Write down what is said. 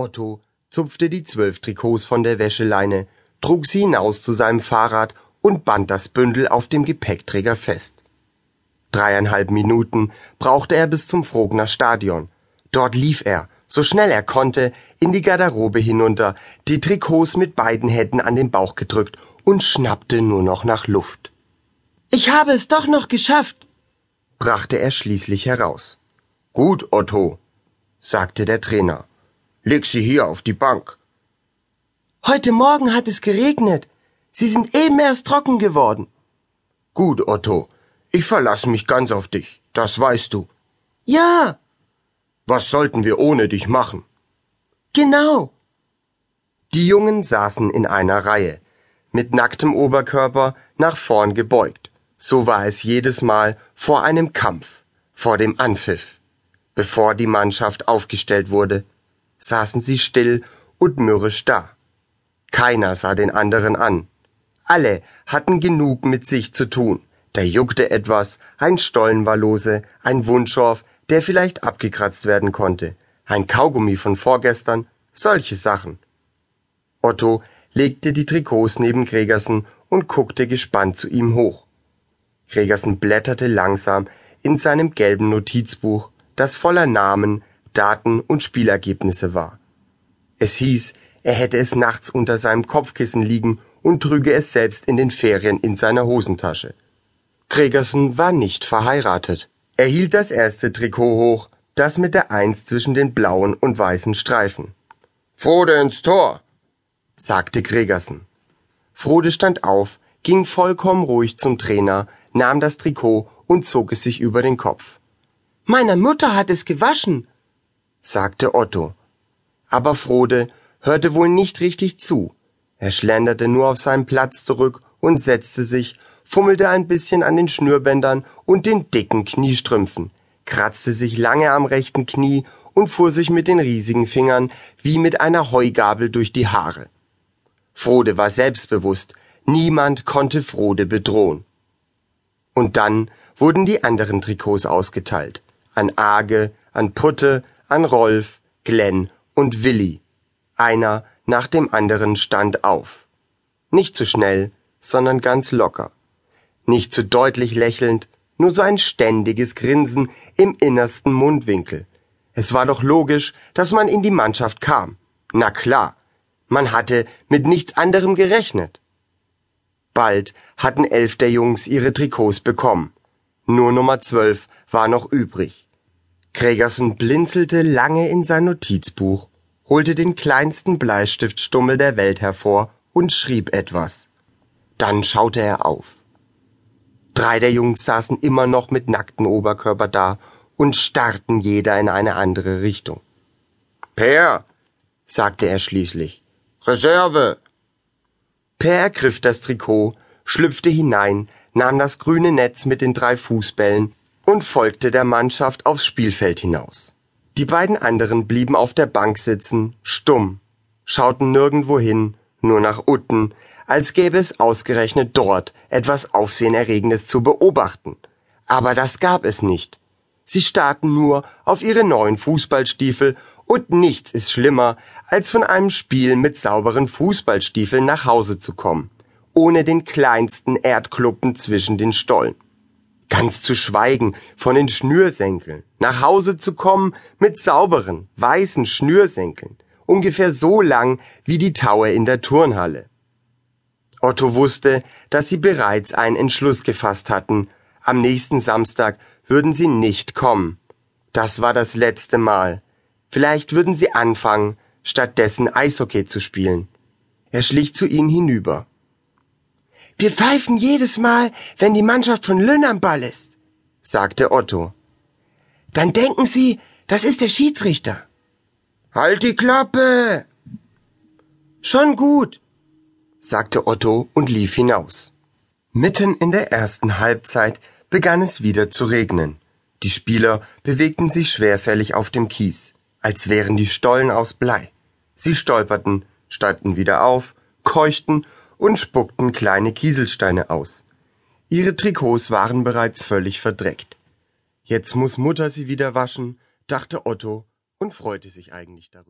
Otto zupfte die zwölf Trikots von der Wäscheleine, trug sie hinaus zu seinem Fahrrad und band das Bündel auf dem Gepäckträger fest. Dreieinhalb Minuten brauchte er bis zum Frogner Stadion. Dort lief er, so schnell er konnte, in die Garderobe hinunter, die Trikots mit beiden Händen an den Bauch gedrückt und schnappte nur noch nach Luft. Ich habe es doch noch geschafft, brachte er schließlich heraus. Gut, Otto, sagte der Trainer. Leg sie hier auf die Bank. Heute Morgen hat es geregnet. Sie sind eben erst trocken geworden. Gut, Otto. Ich verlasse mich ganz auf dich. Das weißt du. Ja. Was sollten wir ohne dich machen? Genau. Die Jungen saßen in einer Reihe, mit nacktem Oberkörper nach vorn gebeugt. So war es jedes Mal vor einem Kampf, vor dem Anpfiff, bevor die Mannschaft aufgestellt wurde, saßen sie still und mürrisch da. Keiner sah den anderen an. Alle hatten genug mit sich zu tun. Da juckte etwas, ein Stollen war lose, ein Wunschorf, der vielleicht abgekratzt werden konnte, ein Kaugummi von vorgestern, solche Sachen. Otto legte die Trikots neben Gregersen und guckte gespannt zu ihm hoch. Gregersen blätterte langsam in seinem gelben Notizbuch, das voller Namen, Daten und Spielergebnisse war. Es hieß, er hätte es nachts unter seinem Kopfkissen liegen und trüge es selbst in den Ferien in seiner Hosentasche. Gregersen war nicht verheiratet. Er hielt das erste Trikot hoch, das mit der Eins zwischen den blauen und weißen Streifen. Frode ins Tor, sagte Gregersen. Frode stand auf, ging vollkommen ruhig zum Trainer, nahm das Trikot und zog es sich über den Kopf. Meiner Mutter hat es gewaschen, sagte Otto. Aber Frode hörte wohl nicht richtig zu. Er schlenderte nur auf seinen Platz zurück und setzte sich, fummelte ein bisschen an den Schnürbändern und den dicken Kniestrümpfen, kratzte sich lange am rechten Knie und fuhr sich mit den riesigen Fingern wie mit einer Heugabel durch die Haare. Frode war selbstbewusst, niemand konnte Frode bedrohen. Und dann wurden die anderen Trikots ausgeteilt. An Age, an Putte, an Rolf, Glenn und Willi. Einer nach dem anderen stand auf. Nicht zu schnell, sondern ganz locker. Nicht zu deutlich lächelnd, nur so ein ständiges Grinsen im innersten Mundwinkel. Es war doch logisch, dass man in die Mannschaft kam. Na klar, man hatte mit nichts anderem gerechnet. Bald hatten elf der Jungs ihre Trikots bekommen. Nur Nummer zwölf war noch übrig. Gregersen blinzelte lange in sein Notizbuch, holte den kleinsten Bleistiftstummel der Welt hervor und schrieb etwas. Dann schaute er auf. Drei der Jungs saßen immer noch mit nacktem Oberkörper da und starrten jeder in eine andere Richtung. Per, sagte er schließlich. Reserve. Per ergriff das Trikot, schlüpfte hinein, nahm das grüne Netz mit den drei Fußbällen und folgte der Mannschaft aufs Spielfeld hinaus. Die beiden anderen blieben auf der Bank sitzen, stumm, schauten nirgendwo hin, nur nach Utten, als gäbe es ausgerechnet dort etwas Aufsehenerregendes zu beobachten. Aber das gab es nicht. Sie starrten nur auf ihre neuen Fußballstiefel und nichts ist schlimmer, als von einem Spiel mit sauberen Fußballstiefeln nach Hause zu kommen, ohne den kleinsten Erdkluppen zwischen den Stollen. Ganz zu schweigen von den Schnürsenkeln. Nach Hause zu kommen mit sauberen, weißen Schnürsenkeln. Ungefähr so lang wie die Taue in der Turnhalle. Otto wusste, dass sie bereits einen Entschluss gefasst hatten. Am nächsten Samstag würden sie nicht kommen. Das war das letzte Mal. Vielleicht würden sie anfangen, stattdessen Eishockey zu spielen. Er schlich zu ihnen hinüber. Wir pfeifen jedes Mal, wenn die Mannschaft von Lünn am Ball ist, sagte Otto. Dann denken Sie, das ist der Schiedsrichter. Halt die Klappe! Schon gut, sagte Otto und lief hinaus. Mitten in der ersten Halbzeit begann es wieder zu regnen. Die Spieler bewegten sich schwerfällig auf dem Kies, als wären die Stollen aus Blei. Sie stolperten, standen wieder auf, keuchten und spuckten kleine Kieselsteine aus. Ihre Trikots waren bereits völlig verdreckt. Jetzt muss Mutter sie wieder waschen, dachte Otto und freute sich eigentlich darüber.